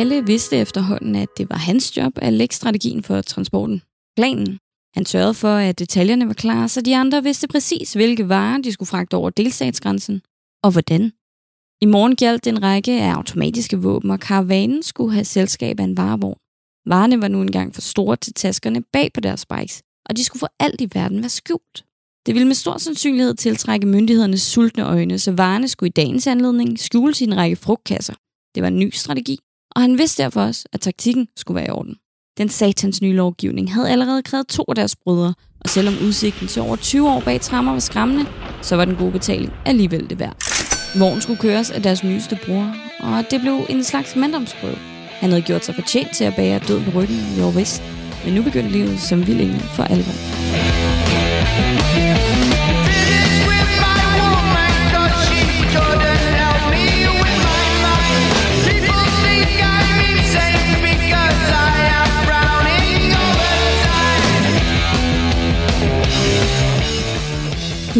Alle vidste efterhånden, at det var hans job at lægge strategien for transporten. Planen. Han sørgede for, at detaljerne var klare, så de andre vidste præcis, hvilke varer de skulle fragte over delstatsgrænsen. Og hvordan. I morgen gjaldt en række af automatiske våben, og karavanen skulle have selskab af en varevogn. Varerne var nu engang for store til taskerne bag på deres bikes, og de skulle for alt i verden være skjult. Det ville med stor sandsynlighed tiltrække myndighedernes sultne øjne, så varerne skulle i dagens anledning skjules i en række frugtkasser. Det var en ny strategi, og han vidste derfor også, at taktikken skulle være i orden. Den satans nye lovgivning havde allerede krævet to af deres brødre, og selvom udsigten til over 20 år bag trammer var skræmmende, så var den gode betaling alligevel det værd. Vognen skulle køres af deres nyeste bror, og det blev en slags manddomsprøve. Han havde gjort sig fortjent til at bære døden på ryggen i år vest, men nu begyndte livet som vildingen for alvor.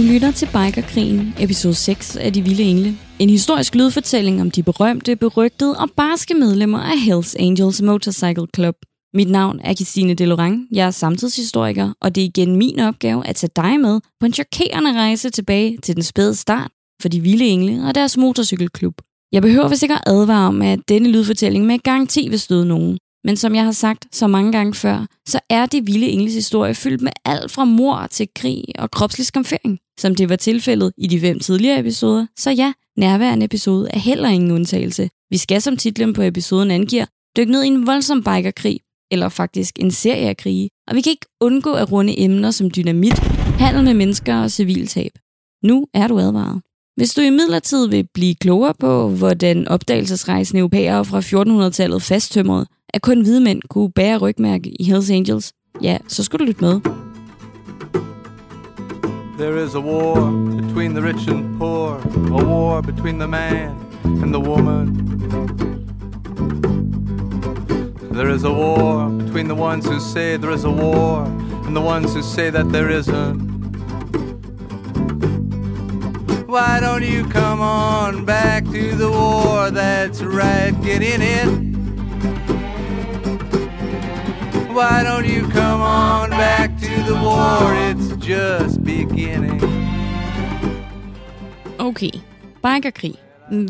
Du lytter til Bikerkrigen, episode 6 af De Vilde Engle. En historisk lydfortælling om de berømte, berygtede og barske medlemmer af Hells Angels Motorcycle Club. Mit navn er Christine Delorang. Jeg er samtidshistoriker, og det er igen min opgave at tage dig med på en chokerende rejse tilbage til den spæde start for De Vilde Engle og deres motorcykelklub. Jeg behøver vist ikke at advare om, at denne lydfortælling med garanti vil støde nogen. Men som jeg har sagt så mange gange før, så er det vilde engles historie fyldt med alt fra mor til krig og kropslig skamfering. Som det var tilfældet i de fem tidligere episoder, så ja, nærværende episode er heller ingen undtagelse. Vi skal, som titlen på episoden angiver, dykke ned i en voldsom bikerkrig, eller faktisk en serie af krige, og vi kan ikke undgå at runde emner som dynamit, handel med mennesker og civiltab. Nu er du advaret. Hvis du i midlertid vil blive klogere på, hvordan opdagelsesrejsende europæere fra 1400-tallet fasttømrede, at kun hvide mænd kunne bære rygmærke i Hells Angels, ja, så skulle du lytte med. There is a war between the rich and poor, a war between the man and the woman. There is a war between the ones who say there is a war and the ones who say that there isn't. Why don't you come on back to the war? That's right, get in it. Why don't you come on back to the war? It's just beginning. Okay, bikerkrig.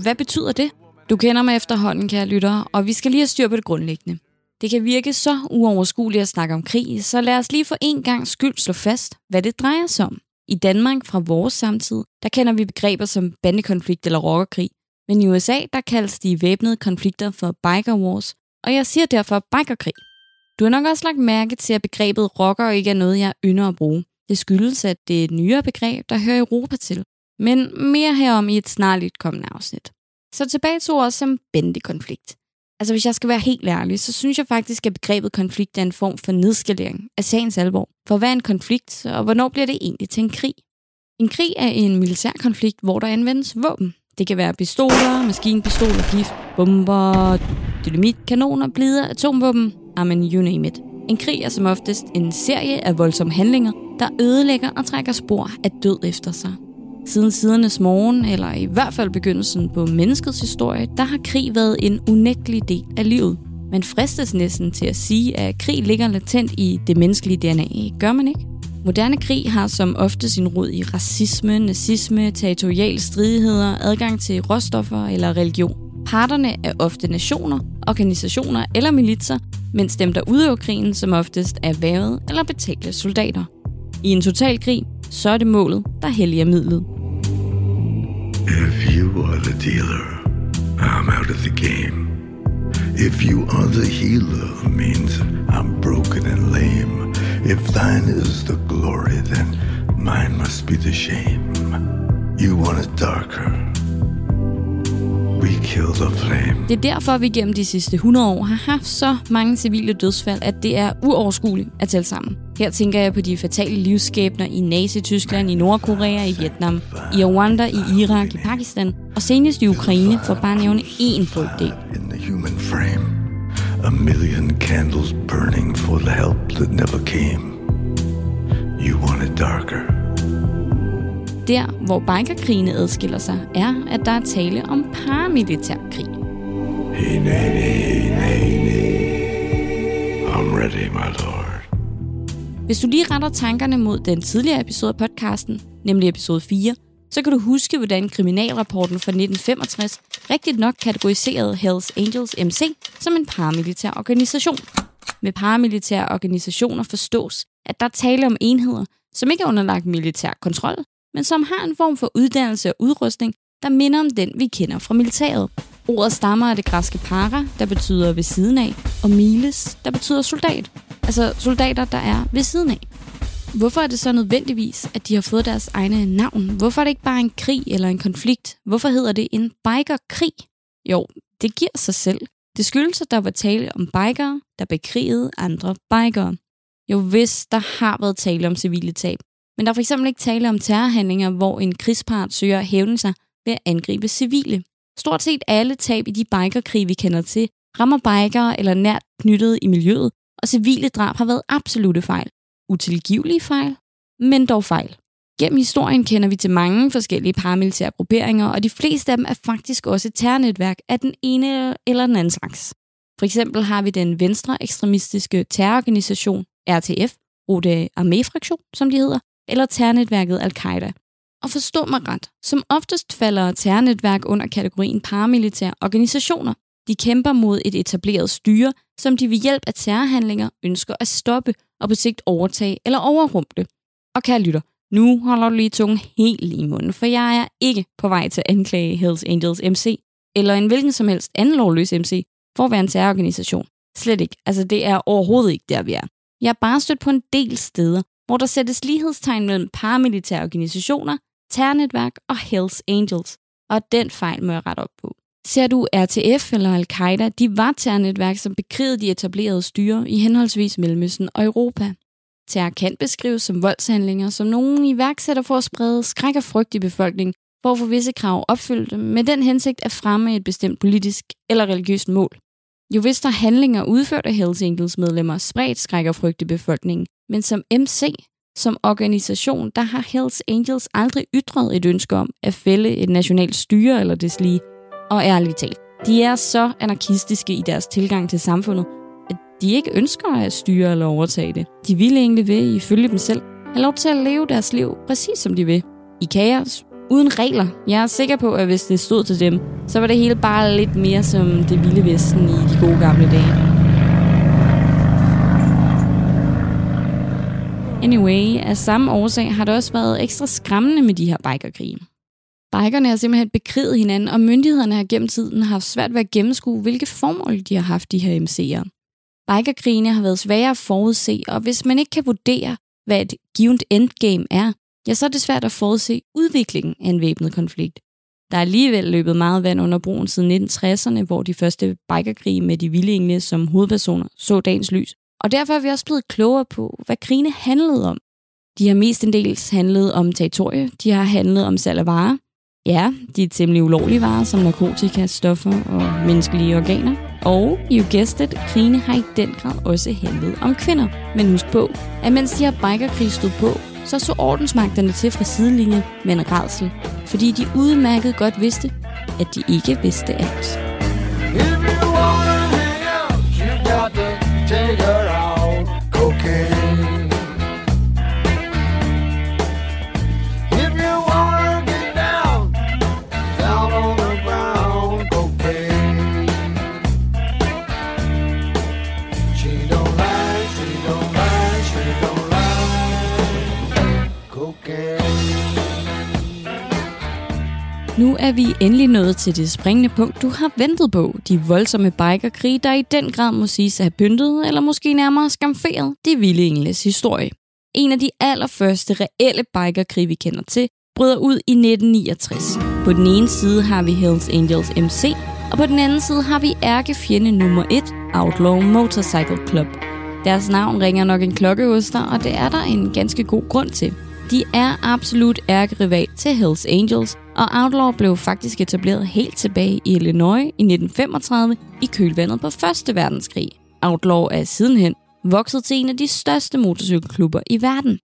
Hvad betyder det? Du kender mig efterhånden, kære lyttere, og vi skal lige have styr på det grundlæggende. Det kan virke så uoverskueligt at snakke om krig, så lad os lige for en gang skyld slå fast, hvad det drejer sig om. I Danmark fra vores samtid, der kender vi begreber som bandekonflikt eller rockerkrig. Men i USA, der kaldes de væbnede konflikter for biker wars, og jeg siger derfor bikerkrig. Du har nok også lagt mærke til, at begrebet rocker ikke er noget, jeg ynder at bruge. Det skyldes, at det er et nyere begreb, der hører Europa til. Men mere herom i et snarligt kommende afsnit. Så tilbage til ordet som konflikt. Altså hvis jeg skal være helt ærlig, så synes jeg faktisk, at begrebet konflikt er en form for nedskalering af sagens alvor. For hvad er en konflikt, og hvornår bliver det egentlig til en krig? En krig er en militær konflikt, hvor der anvendes våben. Det kan være pistoler, maskinpistoler, gift, bomber, dynamit, kanoner, blider, atomvåben, amen you name it. En krig er som oftest en serie af voldsomme handlinger, der ødelægger og trækker spor af død efter sig. Siden sidernes morgen, eller i hvert fald begyndelsen på menneskets historie, der har krig været en unægtelig del af livet. Man fristes næsten til at sige, at krig ligger latent i det menneskelige DNA. Gør man ikke? Moderne krig har som ofte sin rod i racisme, nazisme, territoriale stridigheder, adgang til råstoffer eller religion. Parterne er ofte nationer, organisationer eller militser, mens dem, der udøver krigen, som oftest er vævet eller betalte soldater. I en total krig, så er det målet, der helliger midlet. If you are the dealer, I'm out of the game. If you are the healer, means I'm broken and lame. If thine is the glory, then mine must be the shame. You want it darker. We kill the flame. Det er derfor, vi gennem de sidste 100 år har haft så mange civile dødsfald, at det er uoverskueligt at tælle sammen. Her tænker jeg på de fatale livsskæbner i Nazi-Tyskland, i Nordkorea, i Vietnam, i Rwanda, i Irak, i Pakistan og senest i Ukraine, for bare nævne én brøkdel. In the human frame, a million candles burning for the help that never came. You want it darker. Der, hvor bikerkrigene adskiller sig, er, at der er tale om paramilitær krig. Hineni. I'm ready, my lord. Hvis du lige retter tankerne mod den tidligere episode af podcasten, nemlig episode 4, så kan du huske, hvordan kriminalrapporten fra 1965 rigtigt nok kategoriserede Hells Angels MC som en paramilitær organisation. Med paramilitære organisationer forstås, at der er tale om enheder, som ikke er underlagt militær kontrol, men som har en form for uddannelse og udrustning, der minder om den, vi kender fra militæret. Ordet stammer af det græske para, der betyder ved siden af, og miles, der betyder soldat. Altså soldater, der er ved siden af. Hvorfor er det så nødvendigvis, at de har fået deres egne navn? Hvorfor er det ikke bare en krig eller en konflikt? Hvorfor hedder det en bikerkrig? Jo, det giver sig selv. Det skyldes, at der var tale om bikere, der bekrigede andre bikere. Jo, hvis der har været tale om civile tab. Men der er for eksempel ikke tale om terrorhandlinger, hvor en krigspart søger at hævne sig ved at angribe civile. Stort set alle tab i de bikerkrige, vi kender til, rammer bikere eller nært knyttet i miljøet, og civile drab har været absolute fejl. Utilgivelige fejl, men dog fejl. Gennem historien kender vi til mange forskellige paramilitære grupperinger, og de fleste af dem er faktisk også et terrornetværk af den ene eller den anden slags. For eksempel har vi den venstre ekstremistiske terrororganisation RTF, Rute Armee-fraktion, som de hedder, eller terrornetværket Al-Qaida. Og forstå mig ret, som oftest falder terrornetværk under kategorien paramilitære organisationer. De kæmper mod et etableret styre, som de ved hjælp af terrorhandlinger ønsker at stoppe og på sigt overtage eller overrumple. Og kære lytter, nu holder du lige tungen helt i munden, for jeg er ikke på vej til at anklage Hells Angels MC, eller en hvilken som helst anden lovløs MC, for at være en terrororganisation. Slet ikke. Altså, det er overhovedet ikke der, vi er. Jeg er bare stødt på en del steder, hvor der sættes lighedstegn mellem paramilitære organisationer, terrornetværk og Hells Angels. Og den fejl må jeg rette op på. Ser du RTF eller Al-Qaida, de var terrornetværk, som bekrigede de etablerede styre i henholdsvis Mellemøsten og Europa. Terror kan beskrives som voldshandlinger, som nogen iværksætter for at sprede skræk og frygt i befolkningen, for at få visse krav opfyldt, med den hensigt at fremme et bestemt politisk eller religiøst mål. Jo hvis der handlinger udført af Hells Angels medlemmer spredt skræk og frygt i befolkningen, men som MC, som organisation, der har Hells Angels aldrig ytret et ønske om at fælde et nationalt styre eller deslige. Og ærligt talt, de er så anarkistiske i deres tilgang til samfundet, at de ikke ønsker at styre eller overtage det. De vil egentlig ved, ifølge dem selv, have lov til at leve deres liv præcis som de vil. I kaos, uden regler. Jeg er sikker på, at hvis det stod til dem, så var det hele bare lidt mere som det vilde vesten i de gode gamle dage. Anyway, af samme årsag har det også været ekstra skræmmende med de her bikerkrige. Bikerne har simpelthen bekriget hinanden, og myndighederne har gennem tiden haft svært ved at gennemskue, hvilke formål de har haft, de her MC'er. Bikerkrigene har været svære at forudse, og hvis man ikke kan vurdere, hvad et givet endgame er, ja, så er det svært at forudse udviklingen af en væbnet konflikt. Der er alligevel løbet meget vand under broen siden 1960'erne, hvor de første bikerkrige med de vilde som hovedpersoner så dagens lys. Og derfor er vi også blevet klogere på, hvad krigene handlede om. De har mest en dels handlet om territorie, de har handlet om salg af varer. Ja, de er temmelig ulovlige varer, som narkotika, stoffer og menneskelige organer. Og, you guessed it, krigene har i den grad også handlet om kvinder. Men husk på, at mens de her bikerkrig stod på, så så ordensmagterne til fra sidelinjen med en redsel, fordi de udmærket godt vidste, at de ikke vidste alt. If you wanna hang out, you got to take her Nu er vi endelig nået til det springende punkt, du har ventet på. De voldsomme bikerkrige, der i den grad må siges at have pyntet, eller måske nærmere skamferet, det vilde engles historie. En af de allerførste reelle bikerkrige, vi kender til, bryder ud i 1969. På den ene side har vi Hells Angels MC, og på den anden side har vi ærkefjende nummer 1, Outlaw Motorcycle Club. Deres navn ringer nok en klokke hos dig, og det er der en ganske god grund til. De er absolut ærkerival til Hells Angels, og Outlaw blev faktisk etableret helt tilbage i Illinois i 1935 i kølvandet på 1. verdenskrig. Outlaw er sidenhen vokset til en af de største motorcykelklubber i verden.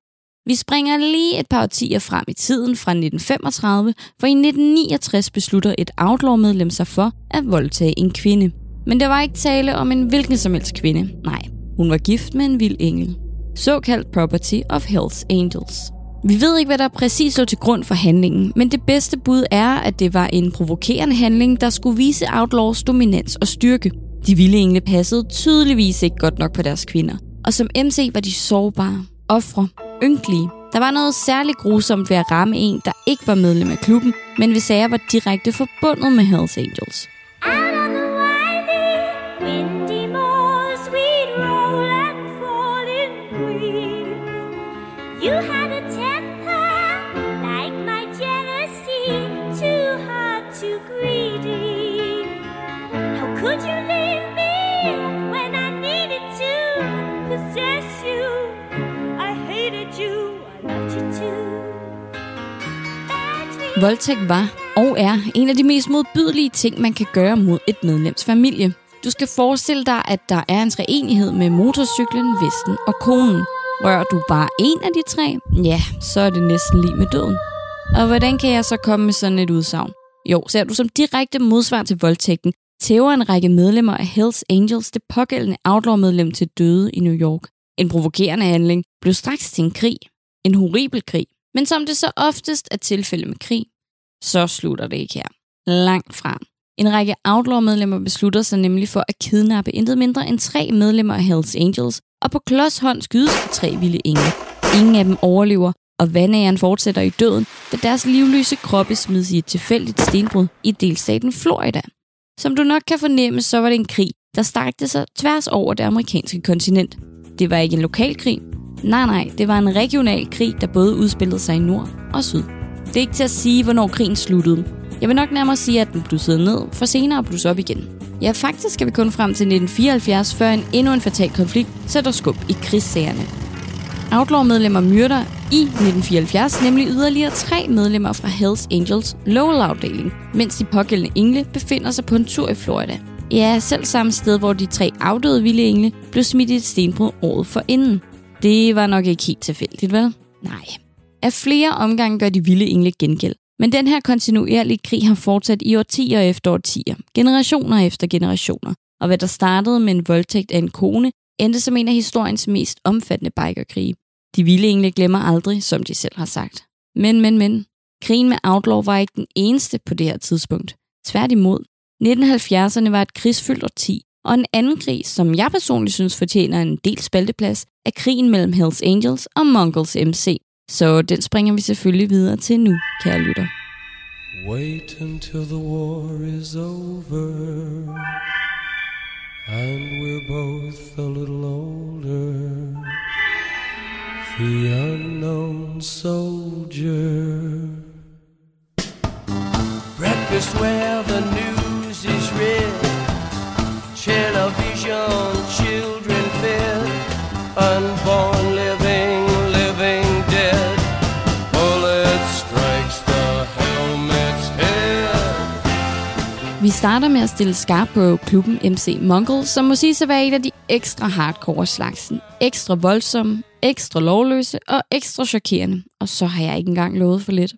Vi springer lige et par årtier frem i tiden fra 1935, for i 1969 beslutter et Outlaw-medlem sig for at voldtage en kvinde. Men der var ikke tale om en hvilken som helst kvinde. Nej, hun var gift med en vild engel. Såkaldt Property of Hells Angels. Vi ved ikke, hvad der præcis lå til grund for handlingen, men det bedste bud er, at det var en provokerende handling, der skulle vise Outlaws dominans og styrke. De vilde engle passede tydeligvis ikke godt nok på deres kvinder. Og som MC var de sårbare, ofre, ynkelige. Der var noget særligt grusomt ved at ramme en, der ikke var medlem af klubben, men hvis sager var direkte forbundet med Hells Angels. You have Voldtægt var og er en af de mest modbydelige ting, man kan gøre mod et medlems familie. Du skal forestille dig, at der er en treenighed med motorcyklen, vesten og konen. Rører du bare en af de tre, ja, så er det næsten lige med døden. Og hvordan kan jeg så komme med sådan et udsagn? Jo, ser du som direkte modsvar til voldtægten, tæver en række medlemmer af Hells Angels det pågældende outlaw-medlem til døde i New York. En provokerende handling blev straks til en krig. En horribel krig. Men som det så oftest er tilfældet med krig, så slutter det ikke her. Langt fra. En række Outlaw-medlemmer beslutter sig nemlig for at kidnappe intet mindre end tre medlemmer af Hells Angels, og på klods hånd skydes de tre vilde engle. Ingen af dem overlever, og vandæren fortsætter i døden, da deres livløse kroppe smides i et tilfældigt stenbrud i delstaten Florida. Som du nok kan fornemme, så var det en krig, der strakte sig tværs over det amerikanske kontinent. Det var ikke en lokal krig. Nej, nej, det var en regional krig, der både udspillede sig i nord og syd. Det er ikke til at sige, hvornår krigen sluttede. Jeg vil nok nærmere sige, at den blussede ned, for senere at blusse op igen. Ja, faktisk skal vi kun frem til 1974, før en endnu en fatal konflikt sætter skub i krigssagerne. Outlaw-medlemmer myrder i 1974 nemlig yderligere tre medlemmer fra Hells Angels Lowell-afdeling, mens de pågældende engle befinder sig på en tur i Florida. Ja, selv samme sted, hvor de tre afdøde vilde engle blev smidt i et stenbrud året for inden. Det var nok ikke helt tilfældigt, vel? Nej. Af flere omgange gør de vilde engle gengæld. Men den her kontinuerlige krig har fortsat i årtier efter årtier, generationer efter generationer. Og hvad der startede med en voldtægt af en kone, endte som en af historiens mest omfattende bikerkrige. De vilde engle glemmer aldrig, som de selv har sagt. Men, men, men. Krigen med Outlaw var ikke den eneste på det her tidspunkt. Tværtimod. 1970'erne var et krigsfyldt årti, og en anden krig, som jeg personligt synes fortjener en del spalteplads, er krigen mellem Hells Angels og Mongols MC. Så den springer vi selvfølgelig videre til nu, kære lytter. Wait until the war is over and we're both a little older. The unknown soldier. Breakfast where the news is read. Television, children fed. Unborn living, living dead. Bullet strikes the helmet's head. Vi starter med at stille skarp på klubben MC Mongol, som må sige sig være et af de ekstra hardcore slagsen. Ekstra voldsomme, ekstra lovløse og ekstra chokerende. Og så har jeg ikke engang lovet for lidt.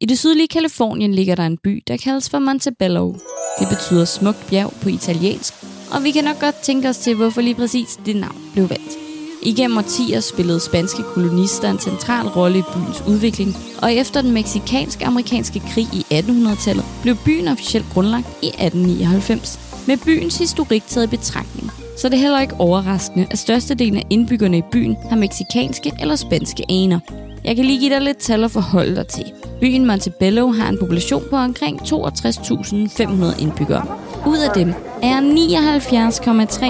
I det sydlige Kalifornien ligger der en by, der kaldes for Montebello. Det betyder smukt bjerg på italiensk, og vi kan nok godt tænke os til, hvorfor lige præcis det navn blev valgt. Igennem årtier spillede spanske kolonister en central rolle i byens udvikling, og efter den meksikansk-amerikanske krig i 1800-tallet blev byen officielt grundlagt i 1899. Med byens historik taget i betragtning, så det er heller ikke overraskende, at størstedelen af indbyggerne i byen har meksikanske eller spanske aner. Jeg kan lige give dig lidt tal at forholde dig til. Byen Montebello har en population på omkring 62.500 indbyggere. Ud af dem er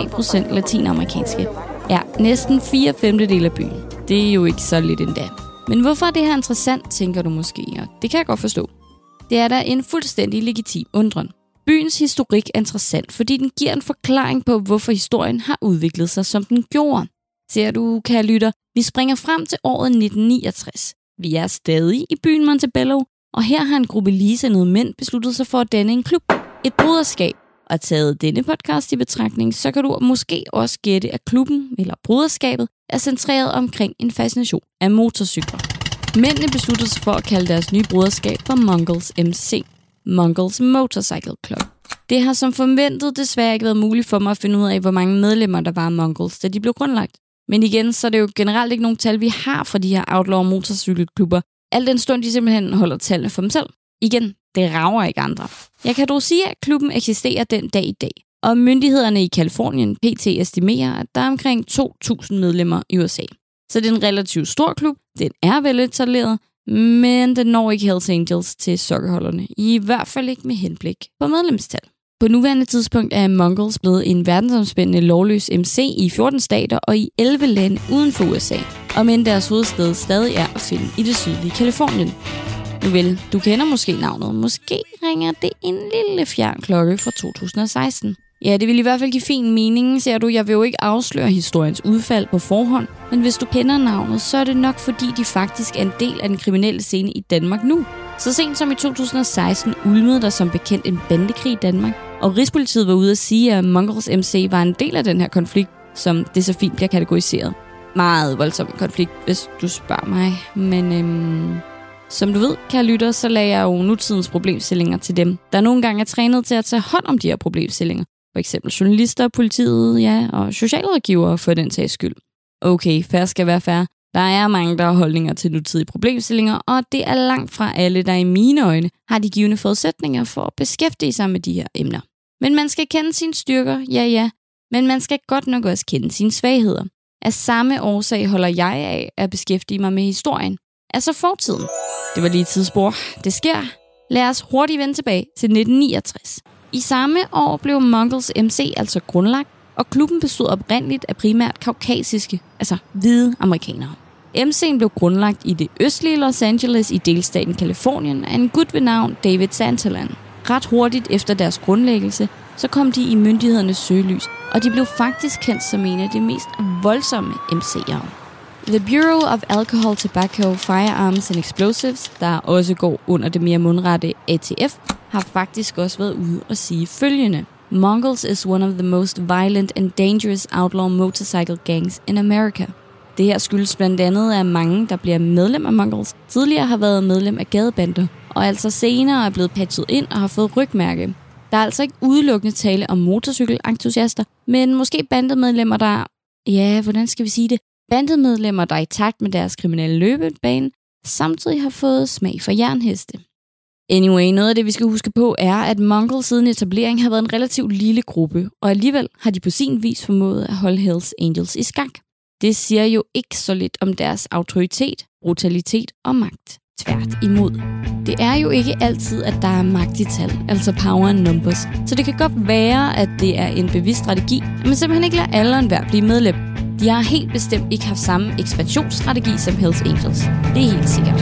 79,3 procent latinamerikanske. Ja, næsten 4 femtedel af byen. Det er jo ikke så lidt endda. Men hvorfor er det her interessant, tænker du måske, og det kan jeg godt forstå. Det er da en fuldstændig legitim undren. Byens historik er interessant, fordi den giver en forklaring på, hvorfor historien har udviklet sig, som den gjorde. Ser du, kære lytter, vi springer frem til året 1969. Vi er stadig i byen Montebello, og her har en gruppe ligesindede mænd besluttet sig for at danne en klub, et broderskab. Og taget denne podcast i betragtning, så kan du måske også gætte, at klubben, eller bruderskabet er centreret omkring en fascination af motorcykler. Mændene besluttede sig for at kalde deres nye bruderskab for Mongols MC, Mongols Motorcycle Club. Det har som forventet desværre ikke været muligt for mig at finde ud af, hvor mange medlemmer der var af Mongols, da de blev grundlagt. Men igen, så er det jo generelt ikke nogen tal, vi har fra de her outlaw motorcykelklubber. Al den stund, de simpelthen holder tallene for dem selv. Igen, det rager ikke andre. Jeg kan dog sige, at klubben eksisterer den dag i dag. Og myndighederne i Kalifornien, PT, estimerer, at der er omkring 2.000 medlemmer i USA. Så det er en relativt stor klub, den er veletableret, men den når ikke Hells Angels til sokkerholderne. I hvert fald ikke med henblik på medlemstal. På nuværende tidspunkt er Mongols blevet en verdensomspændende lovløs MC i 14 stater og i 11 lande uden for USA, og men deres hovedsted stadig er at finde i det sydlige Kalifornien. Nu vel, du kender måske navnet. Måske ringer det en lille fjern klokke fra 2016. Ja, det vil i hvert fald give fin mening, ser du. Jeg vil jo ikke afsløre historiens udfald på forhånd, men hvis du kender navnet, så er det nok fordi, de faktisk er en del af den kriminelle scene i Danmark nu. Så sent som i 2016 ulmede der som bekendt en bandekrig i Danmark, og Rigspolitiet var ude at sige, at Mongols MC var en del af den her konflikt, som det så fint bliver kategoriseret. Meget voldsom konflikt, hvis du spørger mig. Men øhm, som du ved, kan lytter, så lagde jeg jo nutidens problemstillinger til dem, der nogle gange er trænet til at tage hånd om de her problemstillinger. For eksempel journalister, politiet, ja, og socialrådgivere for den sags skyld. Okay, færre skal være færre. Der er mange, der har holdninger til nutidige problemstillinger, og det er langt fra alle, der i mine øjne har de givende forudsætninger for at beskæftige sig med de her emner. Men man skal kende sine styrker, ja ja, men man skal godt nok også kende sine svagheder. Af samme årsag holder jeg af at beskæftige mig med historien, altså fortiden. Det var lige et tidsspor. Det sker. Lad os hurtigt vende tilbage til 1969. I samme år blev Mongols MC altså grundlagt, og klubben bestod oprindeligt af primært kaukasiske, altså hvide amerikanere. MC'en blev grundlagt i det østlige Los Angeles i delstaten Kalifornien af en gut ved navn David Santalan. Ret hurtigt efter deres grundlæggelse, så kom de i myndighedernes søgelys, og de blev faktisk kendt som en af de mest voldsomme MC'ere. The Bureau of Alcohol, Tobacco, Firearms and Explosives, der også går under det mere mundrette ATF, har faktisk også været ude og sige følgende. Mongols is one of the most violent and dangerous outlaw motorcycle gangs in America. Det her skyldes blandt andet, at mange, der bliver medlem af Mongols, tidligere har været medlem af gadebander, og altså senere er blevet patchet ind og har fået rygmærke. Der er altså ikke udelukkende tale om motorcykelentusiaster, men måske bandemedlemmer, der... Ja, hvordan skal vi sige det? Bandemedlemmer, der er i takt med deres kriminelle løbebane, samtidig har fået smag for jernheste. Anyway, noget af det, vi skal huske på, er, at Mongol siden etablering har været en relativt lille gruppe, og alligevel har de på sin vis formået at holde Hells Angels i skak. Det siger jo ikke så lidt om deres autoritet, brutalitet og magt. Tvært imod. Det er jo ikke altid, at der er magt i tal, altså power and numbers. Så det kan godt være, at det er en bevidst strategi, at man simpelthen ikke lader alle en blive medlem. De har helt bestemt ikke haft samme ekspansionsstrategi som Hells Angels. Det er helt sikkert.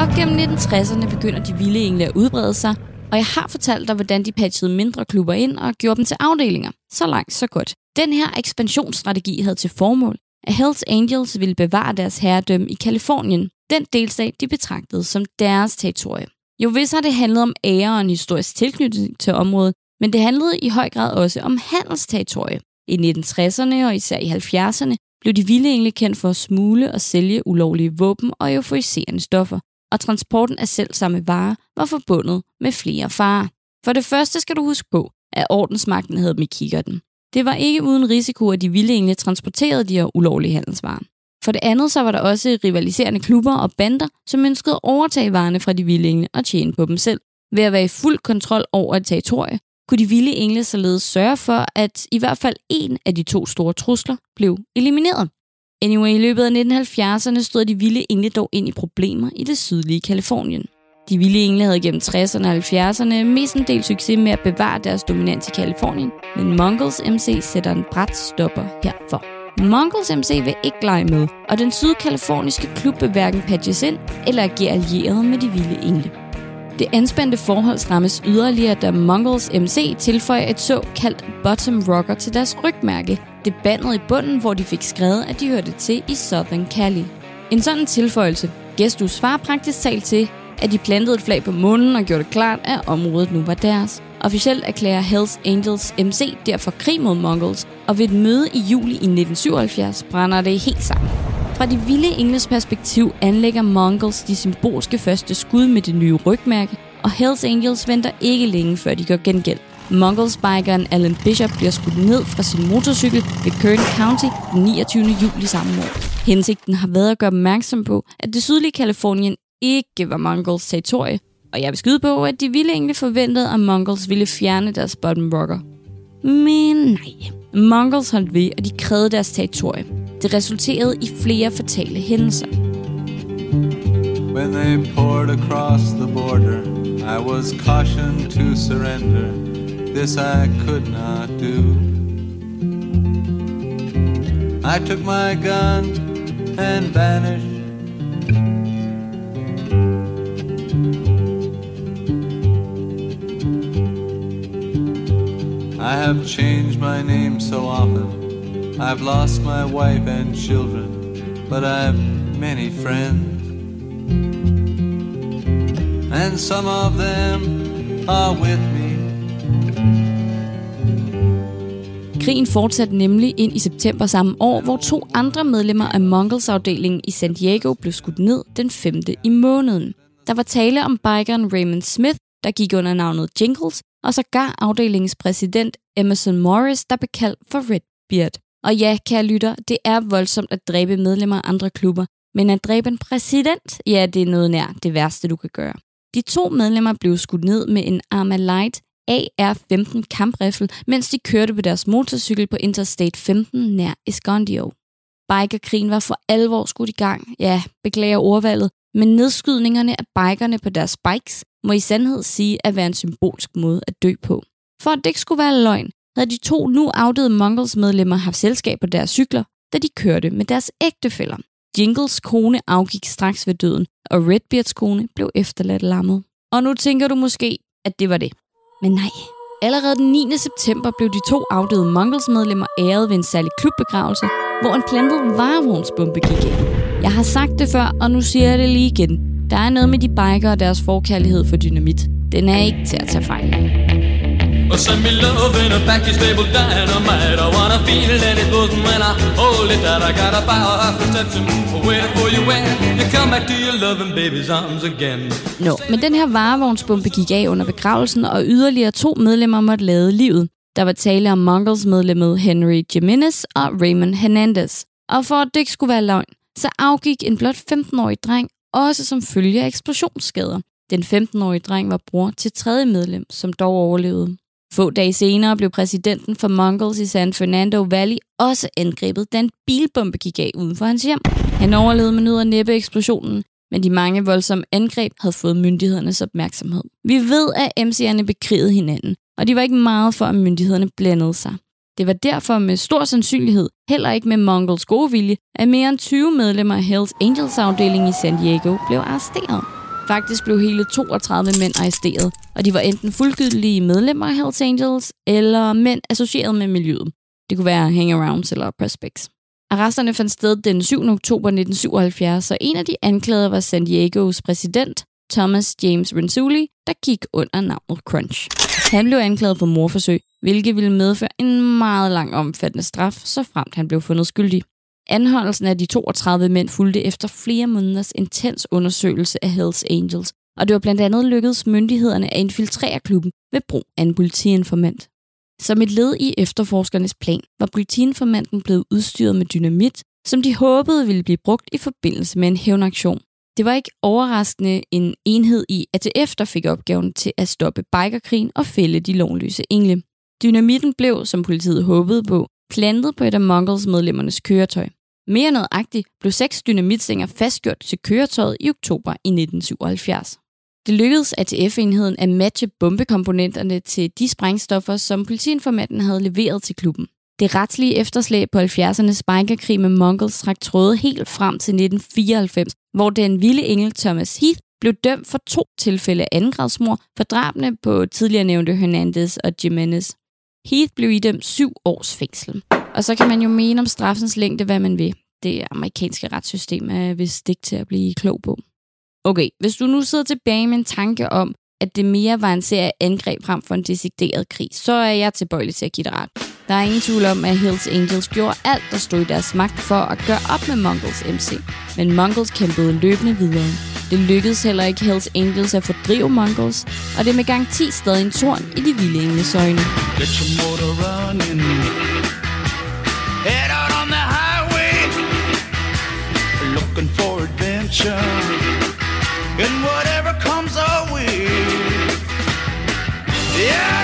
Og gennem 1960'erne begynder de vilde engle at udbrede sig, og jeg har fortalt dig, hvordan de patchede mindre klubber ind og gjorde dem til afdelinger. Så langt, så godt. Den her ekspansionsstrategi havde til formål, at Hells Angels ville bevare deres herredømme i Kalifornien, den delstat, de betragtede som deres territorie. Jo, hvis har det handlet om ære og en historisk tilknytning til området, men det handlede i høj grad også om handelsterritorie. I 1960'erne og især i 70'erne blev de vilde engle kendt for at smule og sælge ulovlige våben og euforiserende stoffer, og transporten af selv samme varer var forbundet med flere farer. For det første skal du huske på, at ordensmagten havde dem i kikkerten. Det var ikke uden risiko, at de vilde engle transporterede de her ulovlige handelsvarer. For det andet så var der også rivaliserende klubber og bander, som ønskede at overtage varerne fra de vilde engle og tjene på dem selv. Ved at være i fuld kontrol over et territorie, kunne de vilde engle således sørge for, at i hvert fald en af de to store trusler blev elimineret. Anyway, i løbet af 1970'erne stod de vilde engle dog ind i problemer i det sydlige Kalifornien. De vilde engle havde gennem 60'erne og 70'erne mest en del succes med at bevare deres dominans i Kalifornien, men Mongols MC sætter en bræt stopper herfor. Mongols MC vil ikke lege med, og den sydkaliforniske klub vil hverken patches ind eller agere allieret med de vilde engle. Det anspændte forhold strammes yderligere, da Mongols MC tilføjer et såkaldt bottom rocker til deres rygmærke, det bandet i bunden, hvor de fik skrevet, at de hørte til i Southern Cali. En sådan tilføjelse, gestus svarer praktisk talt til, at de plantede et flag på månen og gjorde det klart, at området nu var deres. Officielt erklærer Hells Angels MC derfor krig mod Mongols, og ved et møde i juli i 1977 brænder det helt sammen. Fra de vilde engles perspektiv anlægger Mongols de symbolske første skud med det nye rygmærke, og Hells Angels venter ikke længe, før de gør gengæld. Mongols bikeren Alan Bishop bliver skudt ned fra sin motorcykel ved Kern County den 29. juli samme år. Hensigten har været at gøre opmærksom på, at det sydlige Kalifornien ikke var Mongols territorie, og jeg vil skyde på, at de ville egentlig forventede, at Mongols ville fjerne deres bottom rocker. Men nej. Mongols holdt ved, og de krævede deres territorie. Det resulterede i flere fatale hændelser. When they poured across the border, I was cautioned to surrender. This I could not do. I took my gun and vanished. I have changed my name so often. I've lost my wife and children, but I've many friends. And some of them are with me. Krigen fortsatte nemlig ind i september samme år, hvor to andre medlemmer af Mongols-afdelingen i San Diego blev skudt ned den 5. i måneden. Der var tale om bikeren Raymond Smith, der gik under navnet Jingles, og så gav afdelingens præsident Emerson Morris, der blev kaldt for Redbeard. Og ja, kære lytter, det er voldsomt at dræbe medlemmer af andre klubber, men at dræbe en præsident, ja, det er noget nær det værste, du kan gøre. De to medlemmer blev skudt ned med en Armalite AR-15 kamprifle, mens de kørte på deres motorcykel på Interstate 15 nær Escondio. Bikerkrigen var for alvor skudt i gang. Ja, beklager ordvalget, men nedskydningerne af bikerne på deres bikes må i sandhed sige at være en symbolsk måde at dø på. For at det ikke skulle være løgn, havde de to nu afdøde Mongols medlemmer haft selskab på deres cykler, da de kørte med deres ægtefæller. Jingles kone afgik straks ved døden, og Redbeards kone blev efterladt lammet. Og nu tænker du måske, at det var det. Men nej. Allerede den 9. september blev de to afdøde Mongols medlemmer æret ved en særlig klubbegravelse, hvor en plantet varevognsbombe gik af. Jeg har sagt det før, og nu siger jeg det lige igen. Der er noget med de biker og deres forkærlighed for dynamit. Den er ikke til at tage fejl af. Well, send me love in a package labeled dynamite. I wanna feel it it bosom when I hold it that I got a power half perception waiting for you when you come back to your loving baby's arms again. Nå, men den her varevognsbombe gik af under begravelsen, og yderligere to medlemmer måtte lade livet. Der var tale om Mongols medlemmet Henry Jimenez og Raymond Hernandez. Og for at det ikke skulle være løgn, så afgik en blot 15-årig dreng også som følge af eksplosionsskader. Den 15-årige dreng var bror til tredje medlem, som dog overlevede. Få dage senere blev præsidenten for Mongols i San Fernando Valley også angrebet, da en bilbombe gik af uden for hans hjem. Han overlevede med nød og næppe eksplosionen, men de mange voldsomme angreb havde fået myndighedernes opmærksomhed. Vi ved, at MC'erne bekrigede hinanden, og de var ikke meget for, at myndighederne blandede sig. Det var derfor med stor sandsynlighed, heller ikke med Mongols gode vilje, at mere end 20 medlemmer af Hells Angels afdeling i San Diego blev arresteret. Faktisk blev hele 32 mænd arresteret, og de var enten fuldgyldige medlemmer af Hells Angels, eller mænd associeret med miljøet. Det kunne være hangarounds eller prospects. Arresterne fandt sted den 7. oktober 1977, og en af de anklagede var San Diegos præsident, Thomas James Renzulli, der gik under navnet Crunch. Han blev anklaget for morforsøg, hvilket ville medføre en meget lang omfattende straf, så fremt han blev fundet skyldig. Anholdelsen af de 32 mænd fulgte efter flere måneders intens undersøgelse af Hells Angels, og det var blandt andet lykkedes myndighederne at infiltrere klubben ved brug af en politiinformant. Som et led i efterforskernes plan var politiinformanten blevet udstyret med dynamit, som de håbede ville blive brugt i forbindelse med en hævnaktion. Det var ikke overraskende en enhed i ATF, der fik opgaven til at stoppe bikerkrigen og fælde de lovløse engle. Dynamitten blev, som politiet håbede på, plantet på et af Mongols medlemmernes køretøj. Mere nøjagtigt blev seks dynamitstænger fastgjort til køretøjet i oktober i 1977. Det lykkedes ATF-enheden at matche bombekomponenterne til de sprængstoffer, som politiinformanten havde leveret til klubben. Det retslige efterslæb på 70'ernes bikerkrig med Mongols trak tråde helt frem til 1994, hvor den vilde engel Thomas Heath blev dømt for to tilfælde af andengradsmord for drabene på tidligere nævnte Hernandez og Jimenez. Heath blev idømt syv års fængsel. Og så kan man jo mene om straffens længde, hvad man vil. Det amerikanske retssystem er vist ikke til at blive klog på. Okay, hvis du nu sidder tilbage med en tanke om, at det mere var en serie angreb frem for en decideret krig, så er jeg tilbøjelig til at give dig ret. Der er ingen tvivl om, at Hells Angels gjorde alt, der stod i deres magt for at gøre op med Mongols MC. Men Mongols kæmpede løbende videre. Det lykkedes heller ikke Hells Angels at fordrive Mongols, og det er med garanti stadig en torn i de vilde engles øjne. Get your motor running. Head out on the highway. Looking for adventure. And whatever comes our way. Yeah,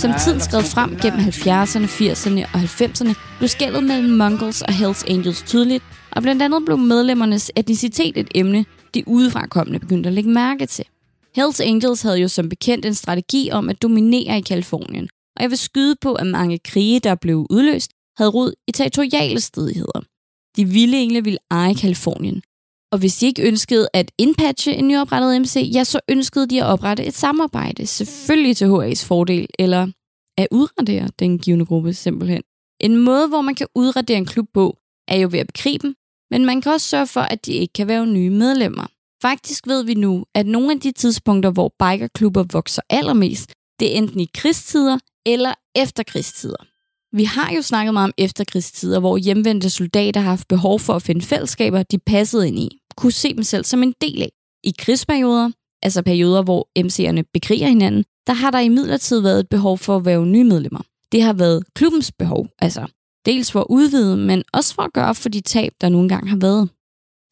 Som tiden skred frem gennem 70'erne, 80'erne og 90'erne, blev skældet mellem Mongols og Hells Angels tydeligt, og blandt andet blev medlemmernes etnicitet et emne, de udefrakommende begyndte at lægge mærke til. Hells Angels havde jo som bekendt en strategi om at dominere i Kalifornien, og jeg vil skyde på, at mange krige, der blev udløst, havde rod i territoriale stridigheder. De vilde engle ville eje Kalifornien, og hvis de ikke ønskede at indpatche en nyoprettet MC, ja, så ønskede de at oprette et samarbejde, selvfølgelig til HA's fordel, eller at udradere den givende gruppe simpelthen. En måde, hvor man kan udradere en klub på, er jo ved at begribe dem, men man kan også sørge for, at de ikke kan være nye medlemmer. Faktisk ved vi nu, at nogle af de tidspunkter, hvor bikerklubber vokser allermest, det er enten i krigstider eller efterkrigstider. Vi har jo snakket meget om efterkrigstider, hvor hjemvendte soldater har haft behov for at finde fællesskaber, de passede ind i, kunne se dem selv som en del af. I krigsperioder, altså perioder, hvor MC'erne bekriger hinanden, der har der imidlertid været et behov for at være nye medlemmer. Det har været klubbens behov, altså dels for at udvide, men også for at gøre op for de tab, der nogle gange har været.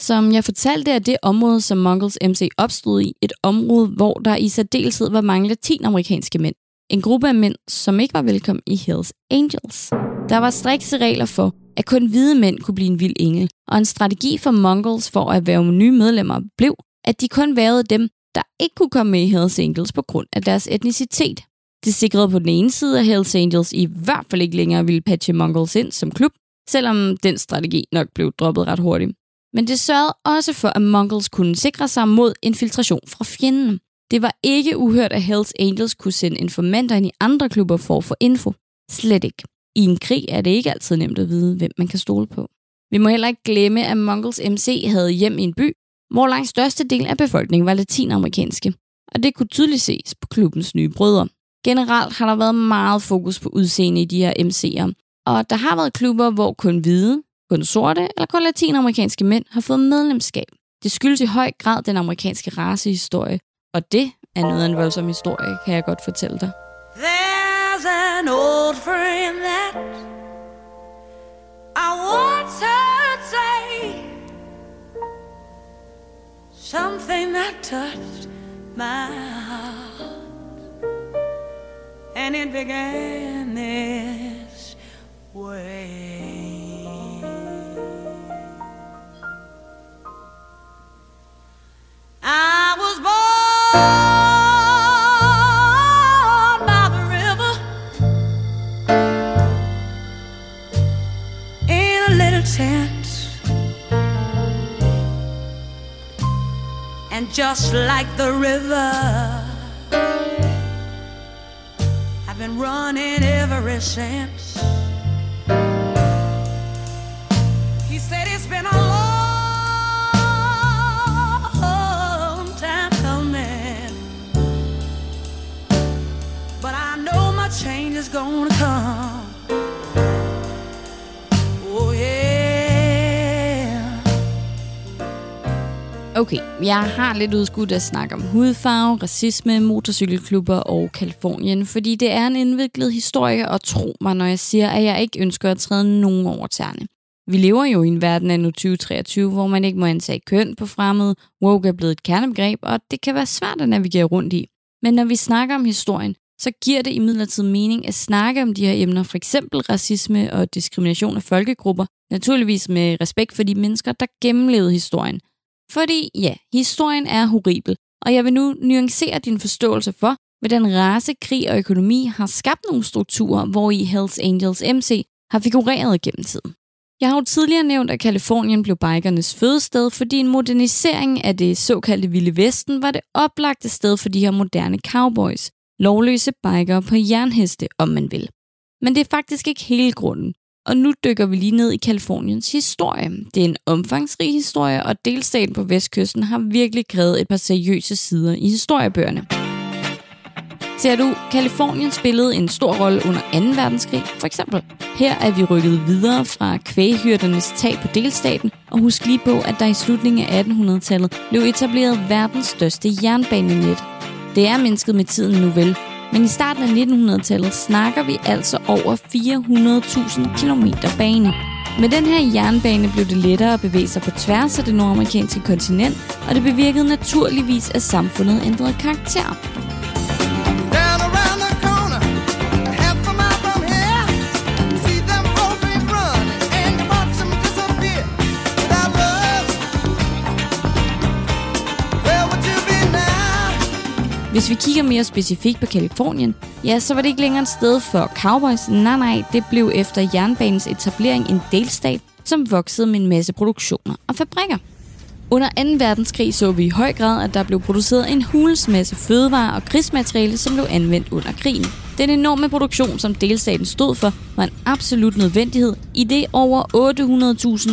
Som jeg fortalte, er det område, som Mongols MC opstod i, et område, hvor der i særdeleshed var mange latinamerikanske mænd. En gruppe af mænd, som ikke var velkommen i Hells Angels. Der var strikse regler for, at kun hvide mænd kunne blive en vild engel, og en strategi for Mongols for at være nye medlemmer blev, at de kun værede dem, der ikke kunne komme med i Hells Angels på grund af deres etnicitet. Det sikrede på den ene side, at Hells Angels i hvert fald ikke længere ville patche Mongols ind som klub, selvom den strategi nok blev droppet ret hurtigt. Men det sørgede også for, at Mongols kunne sikre sig mod infiltration fra fjenden. Det var ikke uhørt, at Hells Angels kunne sende informanter ind i andre klubber for at få info. Slet ikke. I en krig er det ikke altid nemt at vide, hvem man kan stole på. Vi må heller ikke glemme, at Mongols MC havde hjem i en by, hvor langt største del af befolkningen var latinamerikanske. Og det kunne tydeligt ses på klubbens nye brødre. Generelt har der været meget fokus på udseende i de her MC'er, og der har været klubber, hvor kun hvide, kun sorte eller kun latinamerikanske mænd har fået medlemskab. Det skyldes i høj grad den amerikanske racehistorie, og det er noget af en voldsom historie, kan jeg godt fortælle dig. An old friend that I once heard say something that touched my heart, and it began this way. I was born just like the river, I've been running ever since. Okay, jeg har lidt udskudt at snakke om hudfarve, racisme, motorcykelklubber og Kalifornien, fordi det er en indviklet historie, og tro mig, når jeg siger, at jeg ikke ønsker at træde nogen over tæerne. Vi lever jo i en verden af nu 2023, hvor man ikke må antage køn på fremmede, woke er blevet et kernebegreb, og det kan være svært at navigere rundt i. Men når vi snakker om historien, så giver det imidlertid mening at snakke om de her emner, for eksempel racisme og diskrimination af folkegrupper, naturligvis med respekt for de mennesker, der gennemlevede historien. Fordi ja, historien er horribel, og jeg vil nu nuancere din forståelse for, hvordan race, krig og økonomi har skabt nogle strukturer, hvor i Hells Angels MC har figureret gennem tiden. Jeg har jo tidligere nævnt, at Kalifornien blev bikernes fødested, fordi en modernisering af det såkaldte Vilde Vesten var det oplagte sted for de her moderne cowboys, lovløse bikere på jernheste, om man vil. Men det er faktisk ikke hele grunden og nu dykker vi lige ned i Kaliforniens historie. Det er en omfangsrig historie, og delstaten på vestkysten har virkelig krævet et par seriøse sider i historiebøgerne. Ser du, Kalifornien spillede en stor rolle under 2. verdenskrig, for eksempel. Her er vi rykket videre fra kvæghyrdernes tag på delstaten, og husk lige på, at der i slutningen af 1800-tallet blev etableret verdens største jernbanenet. Det er mindsket med tiden nu vel, men i starten af 1900-tallet snakker vi altså over 400.000 km bane. Med den her jernbane blev det lettere at bevæge sig på tværs af det nordamerikanske kontinent, og det bevirkede naturligvis, at samfundet ændrede karakter. Hvis vi kigger mere specifikt på Kalifornien, ja, så var det ikke længere et sted for cowboys. Nej, nej, det blev efter jernbanens etablering en delstat, som voksede med en masse produktioner og fabrikker. Under 2. verdenskrig så vi i høj grad, at der blev produceret en hules masse fødevarer og krigsmateriale, som blev anvendt under krigen. Den enorme produktion, som delstaten stod for, var en absolut nødvendighed, i det over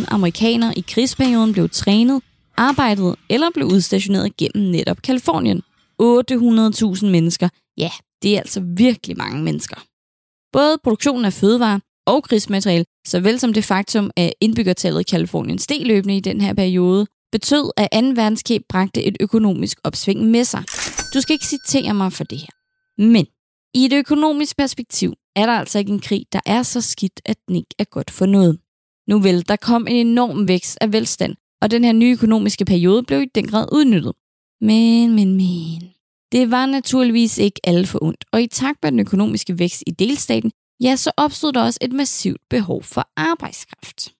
800.000 amerikanere i krigsperioden blev trænet, arbejdet eller blev udstationeret gennem netop Kalifornien. 800.000 mennesker. Ja, det er altså virkelig mange mennesker. Både produktionen af fødevarer og krigsmateriel, såvel som det faktum, at indbyggertallet i Kalifornien steg løbende i den her periode, betød, at 2. verdenskrig bragte et økonomisk opsving med sig. Du skal ikke citere mig for det her. Men i et økonomisk perspektiv er der altså ikke en krig, der er så skidt, at den ikke er godt for noget. Nu vel, der kom en enorm vækst af velstand, og den her nye økonomiske periode blev i den grad udnyttet. Men, men, men. Det var naturligvis ikke alle for ondt, og i takt med den økonomiske vækst i delstaten, ja, så opstod der også et massivt behov for arbejdskraft.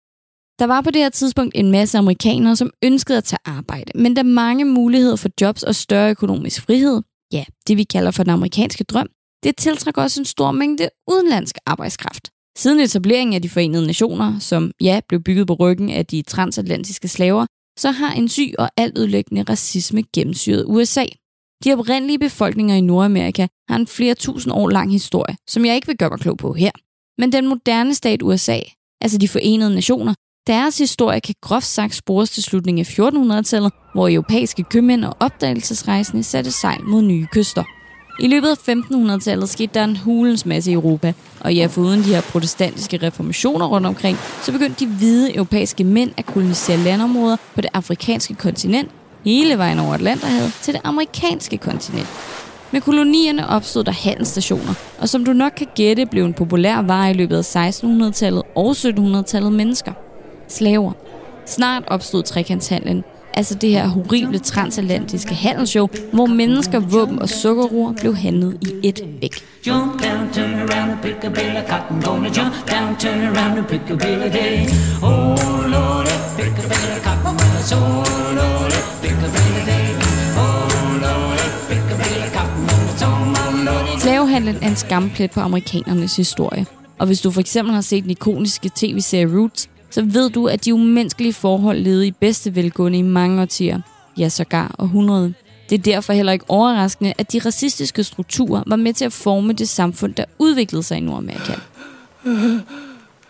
Der var på det her tidspunkt en masse amerikanere, som ønskede at tage arbejde, men der mange muligheder for jobs og større økonomisk frihed, ja, det vi kalder for den amerikanske drøm, det tiltrækker også en stor mængde udenlandsk arbejdskraft. Siden etableringen af de forenede nationer, som ja, blev bygget på ryggen af de transatlantiske slaver, så har en syg og altudlæggende racisme gennemsyret USA. De oprindelige befolkninger i Nordamerika har en flere tusind år lang historie, som jeg ikke vil gøre mig klog på her. Men den moderne stat USA, altså de forenede nationer, deres historie kan groft sagt spores til slutningen af 1400-tallet, hvor europæiske købmænd og opdagelsesrejsende satte sejl mod nye kyster. I løbet af 1500-tallet skete der en hulens masse i Europa, og ja, foruden de her protestantiske reformationer rundt omkring, så begyndte de hvide europæiske mænd at kolonisere landområder på det afrikanske kontinent, hele vejen over Atlanterhavet til det amerikanske kontinent. Med kolonierne opstod der handelsstationer, og som du nok kan gætte, blev en populær vare i løbet af 1600-tallet og 1700-tallet mennesker. Slaver. Snart opstod trekantshandlen, altså det her horrible transatlantiske handelsshow, hvor mennesker, våben og sukkerroer blev handlet i et væk. Jump down, turn around and pick a bale of cotton. Gonna jump down, turn around and pick a bale of day. Oh Lord, pick a bale of cotton. So Lord, pick a bale of day. Oh. Slavehandlen er en skamplet på amerikanernes historie. Og hvis du for eksempel har set den ikoniske tv-serie Roots, så ved du, at de umenneskelige forhold levede i bedste velgående i mange årtier, ja sågar århundrede. Det er derfor heller ikke overraskende, at de racistiske strukturer var med til at forme det samfund, der udviklede sig i Nordamerika.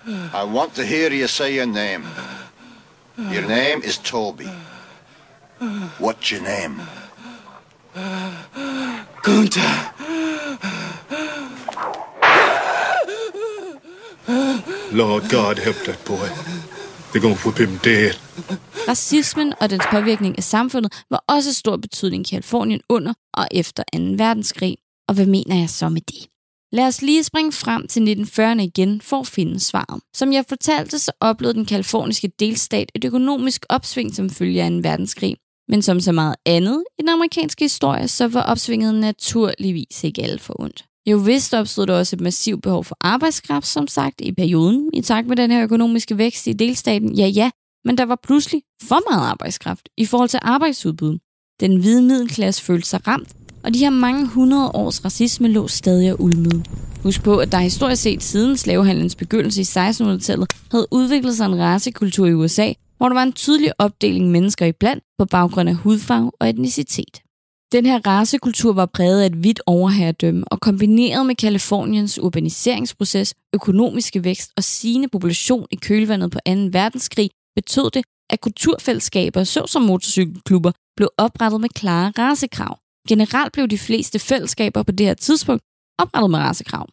I want to hear you say your name. Your name is Toby. What's your name? Gunther. Lord God help that boy. They're gonna whip him dead. Racismen og dens påvirkning af samfundet var også stor betydning i Kalifornien under og efter 2. verdenskrig. Og hvad mener jeg så med det? Lad os lige springe frem til 1940'erne igen for at finde svaret. Som jeg fortalte, så oplevede den kaliforniske delstat et økonomisk opsving som følge af 2. verdenskrig. Men som så meget andet i den amerikanske historie, så var opsvinget naturligvis ikke alt for ondt. Jo vist opstod der også et massivt behov for arbejdskraft, som sagt, i perioden, i takt med den her økonomiske vækst i delstaten. Ja, ja, men der var pludselig for meget arbejdskraft i forhold til arbejdsudbud. Den hvide middelklasse følte sig ramt, og de her mange hundrede års racisme lå stadig og ulmede. Husk på, at der historisk set siden slavehandlens begyndelse i 1600-tallet havde udviklet sig en racekultur i USA, hvor der var en tydelig opdeling mennesker i blandt på baggrund af hudfarve og etnicitet. Den her racekultur var præget af et vidt overherredømme, og kombineret med Kaliforniens urbaniseringsproces, økonomiske vækst og stigende population i kølvandet på 2. verdenskrig, betød det, at kulturfællesskaber, såsom motorcykelklubber, blev oprettet med klare racekrav. Generelt blev de fleste fællesskaber på det her tidspunkt oprettet med racekrav.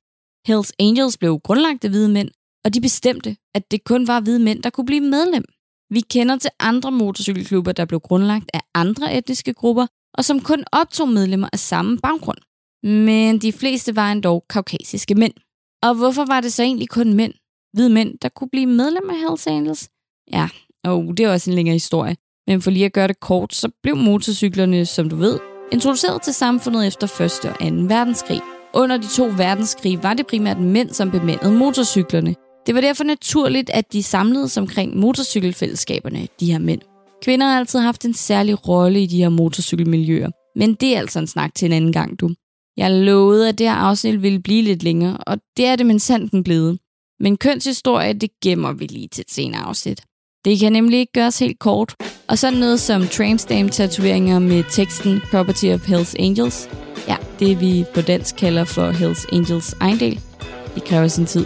Hells Angels blev grundlagt af hvide mænd, og de bestemte, at det kun var hvide mænd, der kunne blive medlem. Vi kender til andre motorcykelklubber, der blev grundlagt af andre etniske grupper, og som kun optog medlemmer af samme baggrund. Men de fleste var endog kaukasiske mænd. Og hvorfor var det så egentlig kun mænd, hvide mænd, der kunne blive medlem af Hells Angels? Ja, og det er også en længere historie. Men for lige at gøre det kort, så blev motorcyklerne, som du ved, introduceret til samfundet efter 1. og 2. verdenskrig. Under de to verdenskrige var det primært mænd, som bemandede motorcyklerne. Det var derfor naturligt, at de samledes omkring motorcykelfællesskaberne, de her mænd. Kvinder har altid haft en særlig rolle i de her motorcykelmiljøer, men det er altså en snak til en anden gang, du. Jeg lovede, at det her afsnit ville blive lidt længere, og det er det men sandt den blevet. Men kønshistorie, det gemmer vi lige til et senere afsnit. Det kan nemlig ikke gøres helt kort, og sådan noget som tramstamp-tatoveringer med teksten Property of Hells Angels, ja, det vi på dansk kalder for Hells Angels ejendel, det kræver sin tid.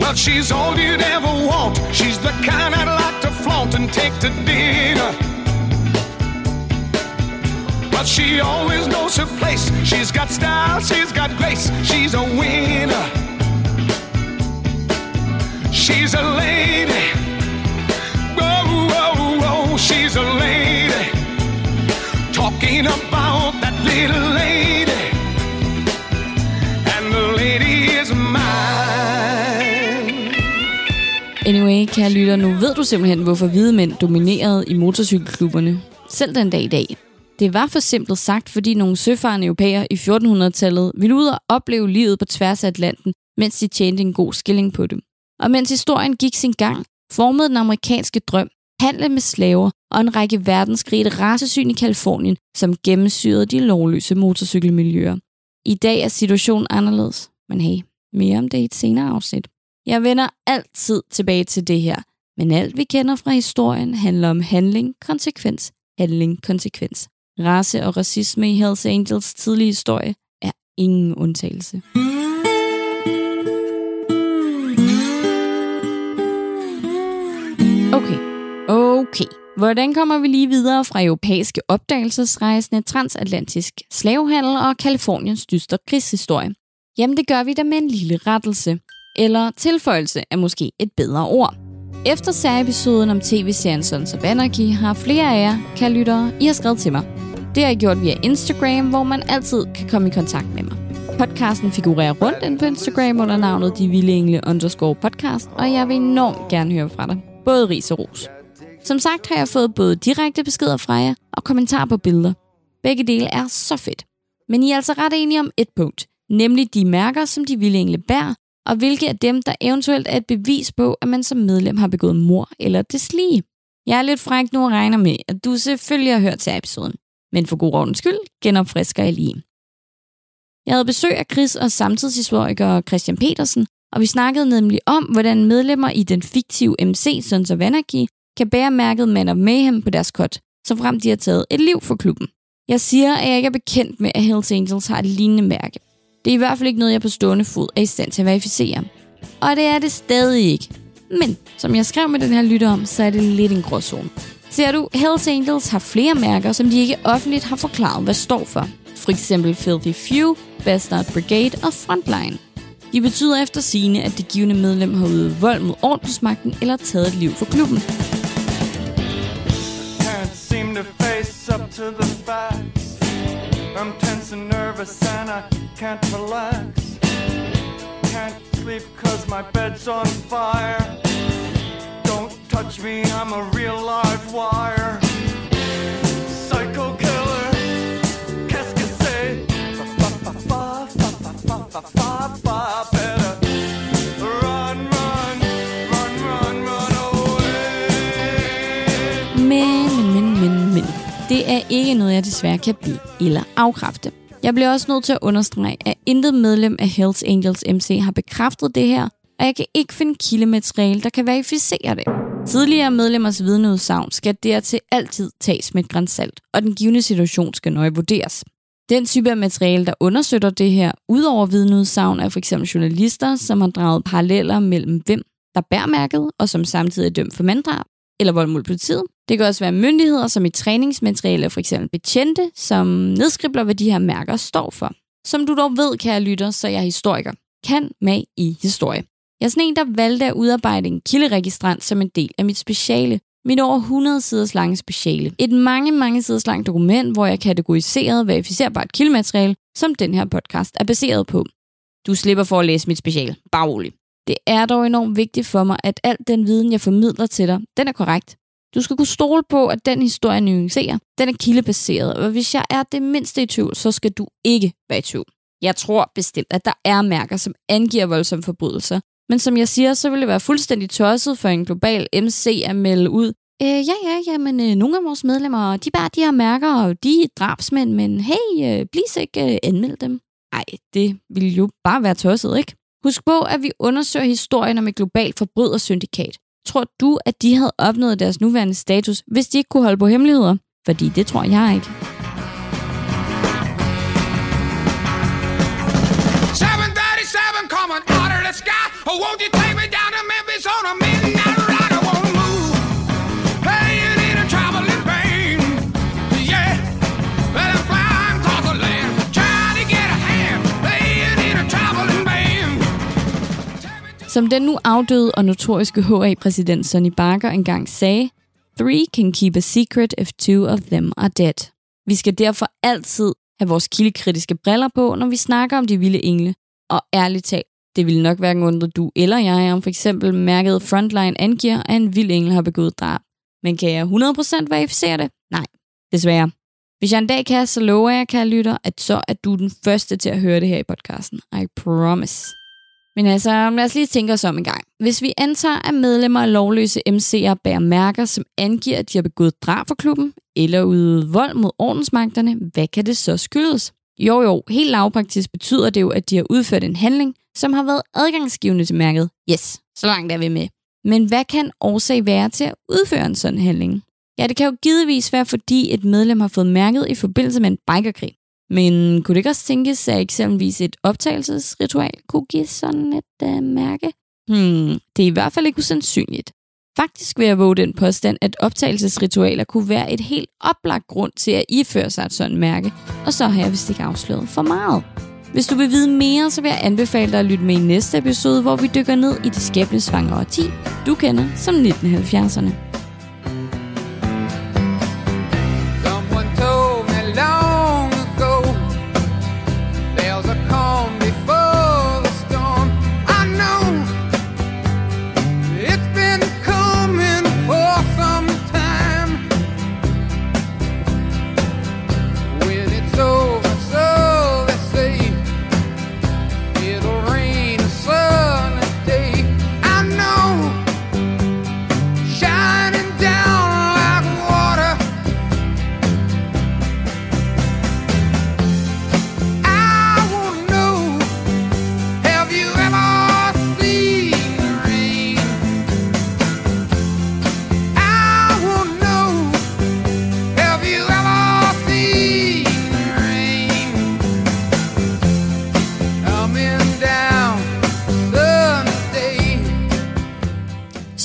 Well, she's all you'd ever want. She's the kind I'd and take to dinner. But she always knows her place. She's got style, she's got grace. She's a winner. She's a lady. Oh, oh, oh, she's a lady. Talking about that little lady. And the lady is mine. Anyway, kære lytter, nu ved du simpelthen, hvorfor hvide mænd dominerede i motorcykelklubberne. Selv den dag i dag. Det var for simpelt sagt, fordi nogle søfarende europæer i 1400-tallet ville ud og opleve livet på tværs af Atlanten, mens de tjente en god skilling på det. Og mens historien gik sin gang, formede den amerikanske drøm, handle med slaver og en række verdenskrige racesyn i Kalifornien, som gennemsyrede de lovløse motorcykelmiljøer. I dag er situationen anderledes, men hey, mere om det i et senere afsnit. Jeg vender altid tilbage til det her, men alt vi kender fra historien handler om handling, konsekvens, handling, konsekvens. Race og racisme i Hells Angels tidlige historie er ingen undtagelse. Okay, okay. Hvordan kommer vi lige videre fra europæiske opdagelsesrejsende, transatlantisk slavehandel og Kaliforniens dystre krigshistorie? Jamen det gør vi da med en lille rettelse. Eller tilføjelse er måske et bedre ord. Efter særepisoden om tv-serien Sons of Anarchy har flere af jer, kan lyttere, I har skrevet til mig. Det har jeg gjort via Instagram, hvor man altid kan komme i kontakt med mig. Podcasten figurerer rundt ind på Instagram under navnet De Vilde Engle underscore podcast, og jeg vil enormt gerne høre fra dig. Både ris og ros. Som sagt har jeg fået både direkte beskeder fra jer og kommentarer på billeder. Begge dele er så fedt. Men I er altså ret enige om et punkt, nemlig de mærker, som de vilde engle bærer, og hvilke af dem, der eventuelt er et bevis på, at man som medlem har begået mor eller deslige. Jeg er lidt fræk nu og regner med, at du selvfølgelig har hørt til episoden. Men for god ordens skyld genopfrisker jeg lige. Jeg havde besøg af Chris og samtidshistoriker Christian Petersen, og vi snakkede nemlig om, hvordan medlemmer i den fiktive MC Sons of Anarchy kan bære mærket Man of Mayhem på deres kot, så frem de har taget et liv for klubben. Jeg siger, at jeg ikke er bekendt med, at Hells Angels har et lignende mærke. Det er i hvert fald ikke noget, jeg på stående fod er i stand til at verificere. Og det er det stadig ikke. Men som jeg skrev med den her lytter om, så er det lidt en gråzone. Ser du, Hells Angels har flere mærker, som de ikke offentligt har forklaret, hvad står for. For eksempel Filthy Few, Bastard Brigade og Frontline. De betyder efter sigende, at det givende medlem har udøvet vold mod ordensmagten eller taget et liv for klubben. Can't seem to face up to the facts. I'm tense and nervous and I can't relax. Can't sleep cause my bed's on fire. Don't touch me, I'm a real live wire. Er ikke noget, jeg desværre kan blive eller afkræfte. Jeg bliver også nødt til at understrege, at intet medlem af Hells Angels MC har bekræftet det her, og jeg kan ikke finde kildemateriale, der kan verificere det. Tidligere medlemmers vidneudsagn skal dertil altid tages med et grænsalt, og den givende situation skal nøje vurderes. Den type af materiale, der understøtter det her, udover vidneudsagn, er f.eks. journalister, som har draget paralleller mellem hvem, der bærer mærket, og som samtidig er dømt for manddrab, eller vold mod politiet. Det kan også være myndigheder, som i træningsmateriale, for eksempel betjente, som nedskribler, hvad de her mærker står for. Som du dog ved, kære lytter, så er jeg historiker. Kan mag i historie. Jeg er sådan en, der valgte at udarbejde en kilderegistrant som en del af mit speciale. Mit over 100 siders lange speciale. Et mange, mange siders langt dokument, hvor jeg kategoriserede verificerbart kildemateriale, som den her podcast er baseret på. Du slipper for at læse mit speciale. Bare rolig. Det er dog enormt vigtigt for mig, at al den viden, jeg formidler til dig, den er korrekt. Du skal kunne stole på, at den historie, jeg nuancerer, den er kildebaseret, og hvis jeg er det mindste i tvivl, så skal du ikke være i tvivl. Jeg tror bestemt, at der er mærker, som angiver voldsomme forbrydelser, men som jeg siger, så vil det være fuldstændig tosset for en global MC at melde ud, øh, ja, ja, ja, men øh, nogle af vores medlemmer, de bærer de her mærker, og de er drabsmænd, men hey, øh, please ikke øh, anmeld dem. Ej, det ville jo bare være tosset, ikke? Husk på, at vi undersøger historien om et globalt forbrydersyndikat. Tror du, at de havde opnået deres nuværende status, hvis de ikke kunne holde på hemmeligheder? Fordi det tror jeg ikke. Som den nu afdøde og notoriske HA-præsident Sonny Barker engang sagde, Three can keep a secret if two of them are dead. Vi skal derfor altid have vores kildekritiske briller på, når vi snakker om de vilde engle. Og ærligt talt, det ville nok hverken undre du eller jeg, om for eksempel mærket Frontline angiver, at en vild engel har begået drab. Men kan jeg 100% verificere det? Nej, desværre. Hvis jeg en dag kan, så lover jeg, kære lytter, at så er du den første til at høre det her i podcasten. I promise. Men altså, lad os lige tænke os om en gang. Hvis vi antager, at medlemmer af lovløse MC'er bærer mærker, som angiver, at de har begået drab for klubben, eller udøvet vold mod ordensmagterne, hvad kan det så skyldes? Jo jo, helt lavpraktisk betyder det jo, at de har udført en handling, som har været adgangsgivende til mærket. Yes, så langt er vi med. Men hvad kan årsag være til at udføre en sådan handling? Ja, det kan jo givetvis være, fordi et medlem har fået mærket i forbindelse med en bikerkrig. Men kunne det ikke også tænkes, at eksempelvis et optagelsesritual kunne give sådan et uh, mærke? Hmm, det er i hvert fald ikke usandsynligt. Faktisk vil jeg våge den påstand, at optagelsesritualer kunne være et helt oplagt grund til at iføre sig et sådan mærke. Og så har jeg vist ikke afsløret for meget. Hvis du vil vide mere, så vil jeg anbefale dig at lytte med i næste episode, hvor vi dykker ned i det skæbnesvangre årti, du kender som 1970'erne.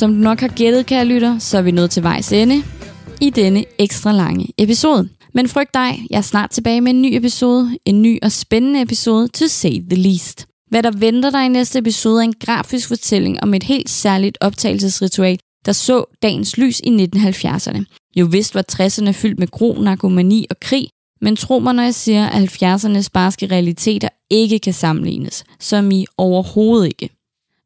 Som du nok har gættet, kære lytter, så er vi nået til vejs ende i denne ekstra lange episode. Men frygt dig, jeg er snart tilbage med en ny episode, en ny og spændende episode, to say the least. Hvad der venter dig i næste episode er en grafisk fortælling om et helt særligt optagelsesritual, der så dagens lys i 1970'erne. Jo vist var 60'erne fyldt med gro, narkomani og krig, men tro mig, når jeg siger, at 70'ernes barske realiteter ikke kan sammenlignes, som i overhovedet ikke.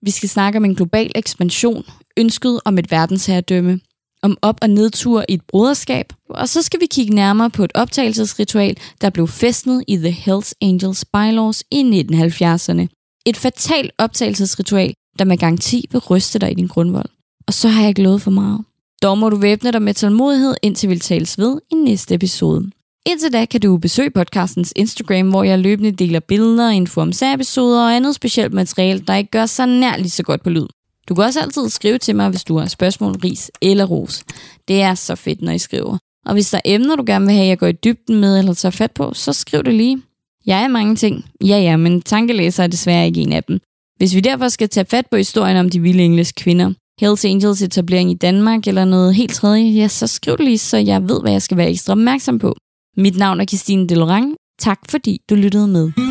Vi skal snakke om en global ekspansion, ønsket om et verdensherredømme, om op- og nedtur i et broderskab, og så skal vi kigge nærmere på et optagelsesritual, der blev festnet i The Hells Angels bylaws i 1970'erne. Et fatalt optagelsesritual, der med garanti vil ryste dig i din grundvold. Og så har jeg glædet for meget. Dog må du væbne dig med tålmodighed, indtil vi tales ved i næste episode. Indtil da kan du besøge podcastens Instagram, hvor jeg løbende deler billeder, info om særepisoder og andet specielt materiale, der ikke gør sig nær lige så godt på lyd. Du kan også altid skrive til mig, hvis du har spørgsmål, ris eller ros. Det er så fedt, når I skriver. Og hvis der er emner, du gerne vil have, jeg går i dybden med eller tager fat på, så skriv det lige. Jeg er mange ting. Ja, ja, men tankelæser er desværre ikke en af dem. Hvis vi derfor skal tage fat på historien om de vilde engelske kvinder, Hells Angels etablering i Danmark eller noget helt tredje, ja, så skriv det lige, så jeg ved, hvad jeg skal være ekstra opmærksom på. Mit navn er Christine Delorang. Tak fordi du lyttede med.